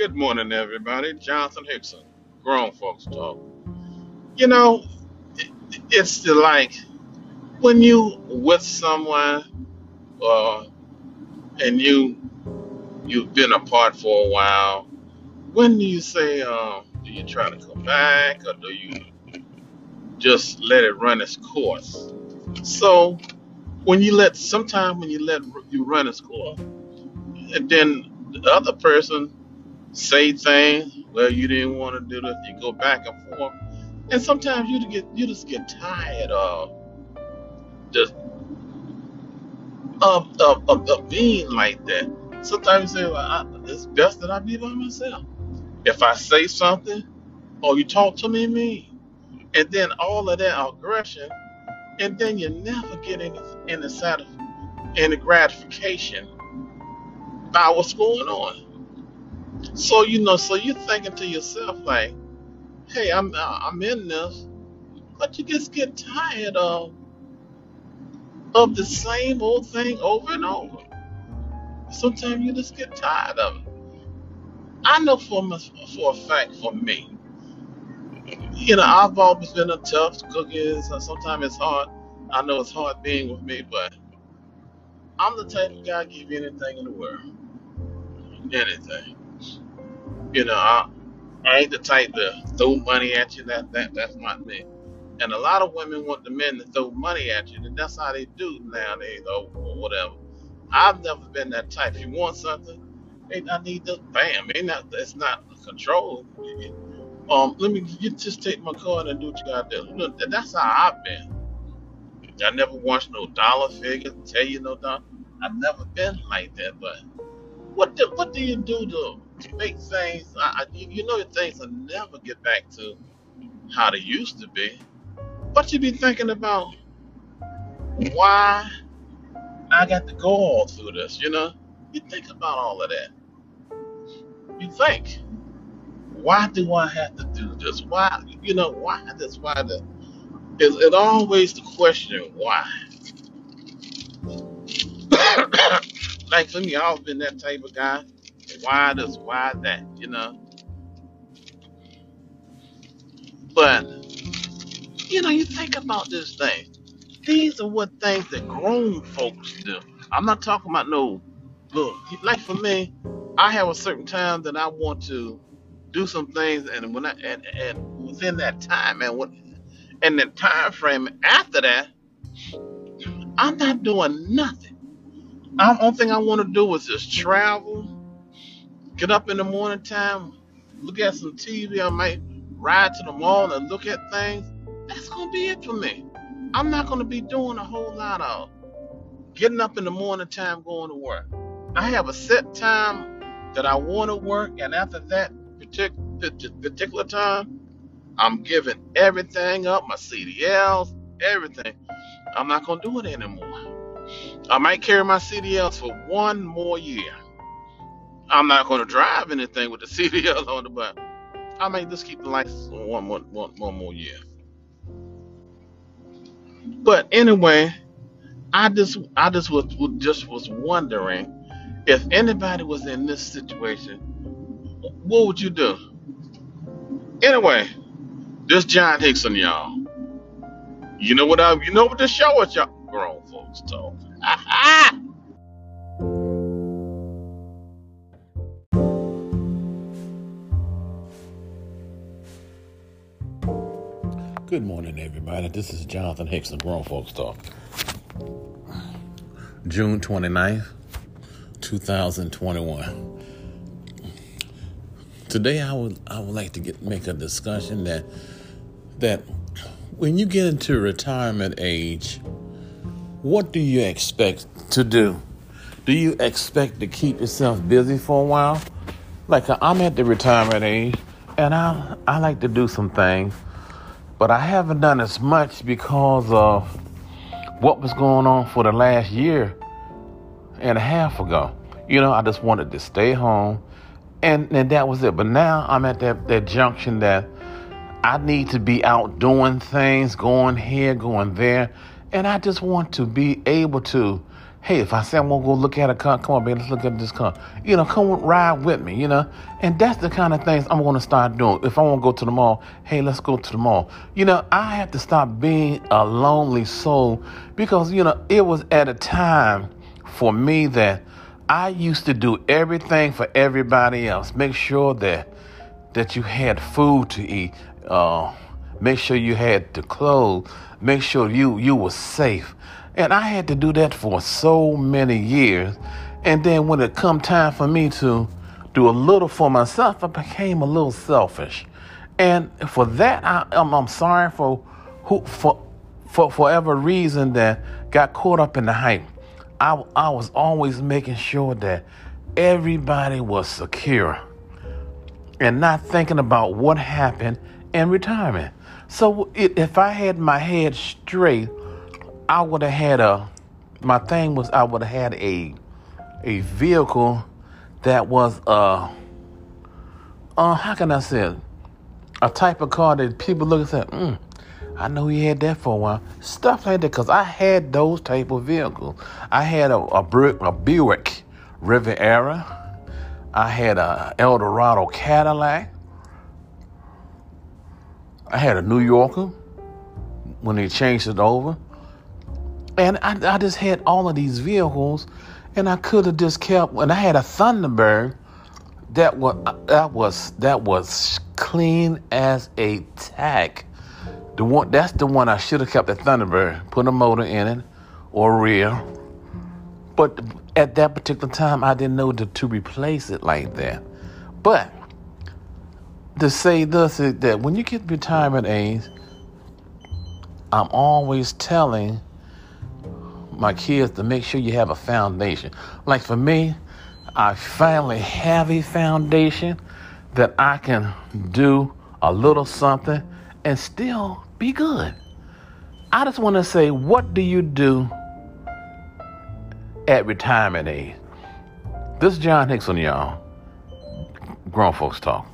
Good morning, everybody. Jonathan Hickson, Grown Folks Talk. You know, it- it's the like when you with someone uh, and you you've been apart for a while. When do you say, um, do you try to come back or do you just let it run its course? So when you let, sometimes when you let you run its course, and then the other person say things, well, you didn't want to do this, you go back and forth, and sometimes you get you just get tired of just of of, of, of being like that. Sometimes you say, well, I, it's best that I be by myself. If I say something, or you talk to me mean, and then all of that aggression, and then you never get any any satisfaction, any gratification by what's going on. So you know, so you're thinking to yourself like, hey, I'm I'm in this, but you just get tired of of the same old thing over and over. Sometimes you just get tired of it. I know for for a fact for me, you know, I've always been a tough cookie. So sometimes it's hard. I know it's hard being with me, but I'm the type of guy give you anything in the world, anything. You know, I, I ain't the type to throw money at you. That that that's not me. And a lot of women want the men to throw money at you, and that's how they do nowadays, or, or whatever. I've never been that type. If you want something, hey, I need this. Bam. Ain't not. It's not control. Um, let me you just take my card and do what you gotta do. You know, that- that's how I've been. I never watched no dollar figures, tell you no dollar. I've never been like that. But what do, what do you do to, to make things? I, I, you you know things will never get back to how they used to be. But you be thinking about why I got to go all through this. You know, you think about all of that. You think, why do I have to do this? Why, you know, why this? Why that? It's it always the question why. like for me, I've been that type of guy. Why this? Why that? You know. But you know, you think about this thing. These are what things that grown folks do. I'm not talking about no look. Like for me, I have a certain time that I want to do some things, and when I and, and within that time, and what and the time frame after that, I'm not doing nothing. I'm only thing I want to do is just travel, get up in the morning time, look at some TV. I might ride to the mall and look at things. That's gonna be it for me. I'm not gonna be doing a whole lot of getting up in the morning time going to work. I have a set time that I want to work, and after that partic- particular time, I'm giving everything up, my CDLs, everything. I'm not gonna do it anymore. I might carry my CDLs for one more year. I'm not gonna drive anything with the CDL on the but I may just keep the license one more one, one more year. But anyway, I just I just was, was just was wondering if anybody was in this situation, what would you do? Anyway, this John Hickson, y'all. You know what I you know what the show is, y'all grown folks talk. Good morning, everybody. This is Jonathan Hickson, Grown Folks Talk. June 29th, 2021. Today I would I would like to get make a discussion that that when you get into retirement age, what do you expect to do? Do you expect to keep yourself busy for a while? Like I'm at the retirement age and I I like to do some things but I haven't done as much because of what was going on for the last year and a half ago. You know, I just wanted to stay home and, and that was it. But now I'm at that, that junction that I need to be out doing things, going here, going there, and I just want to be able to hey, if I say I'm gonna go look at a car, come on, baby, let's look at this car. You know, come ride with me, you know? And that's the kind of things I'm gonna start doing. If I wanna go to the mall, hey, let's go to the mall. You know, I have to stop being a lonely soul because, you know, it was at a time for me that I used to do everything for everybody else. Make sure that that you had food to eat. Uh, make sure you had the clothes. Make sure you you were safe. And I had to do that for so many years. And then when it come time for me to do a little for myself, I became a little selfish. And for that, I, am I'm sorry for who for for whatever reason that got caught up in the hype. I I was always making sure that everybody was secure and not thinking about what happened in retirement. So if I had my head straight I would have had a my thing was I would have had a a vehicle that was uh uh how can I say it? A type of car that people look and say, mm, I know he had that for a while. Stuff like that, because I had those type of vehicles. I had a, a, a Buick Riviera. I had a Eldorado Cadillac. I had a New Yorker when they changed it over. And I, I just had all of these vehicles, and I could have just kept. And I had a Thunderbird that was that was that was clean as a tack. The one that's the one I should have kept the Thunderbird, put a motor in it or rear. But at that particular time, I didn't know to, to replace it like that. But to say this is that when you get retirement age, I'm always telling my kids to make sure you have a foundation. Like for me, I finally have a foundation that I can do a little something and still be good. I just want to say, what do you do at retirement age? This is John Hickson, y'all. Grown Folks Talk.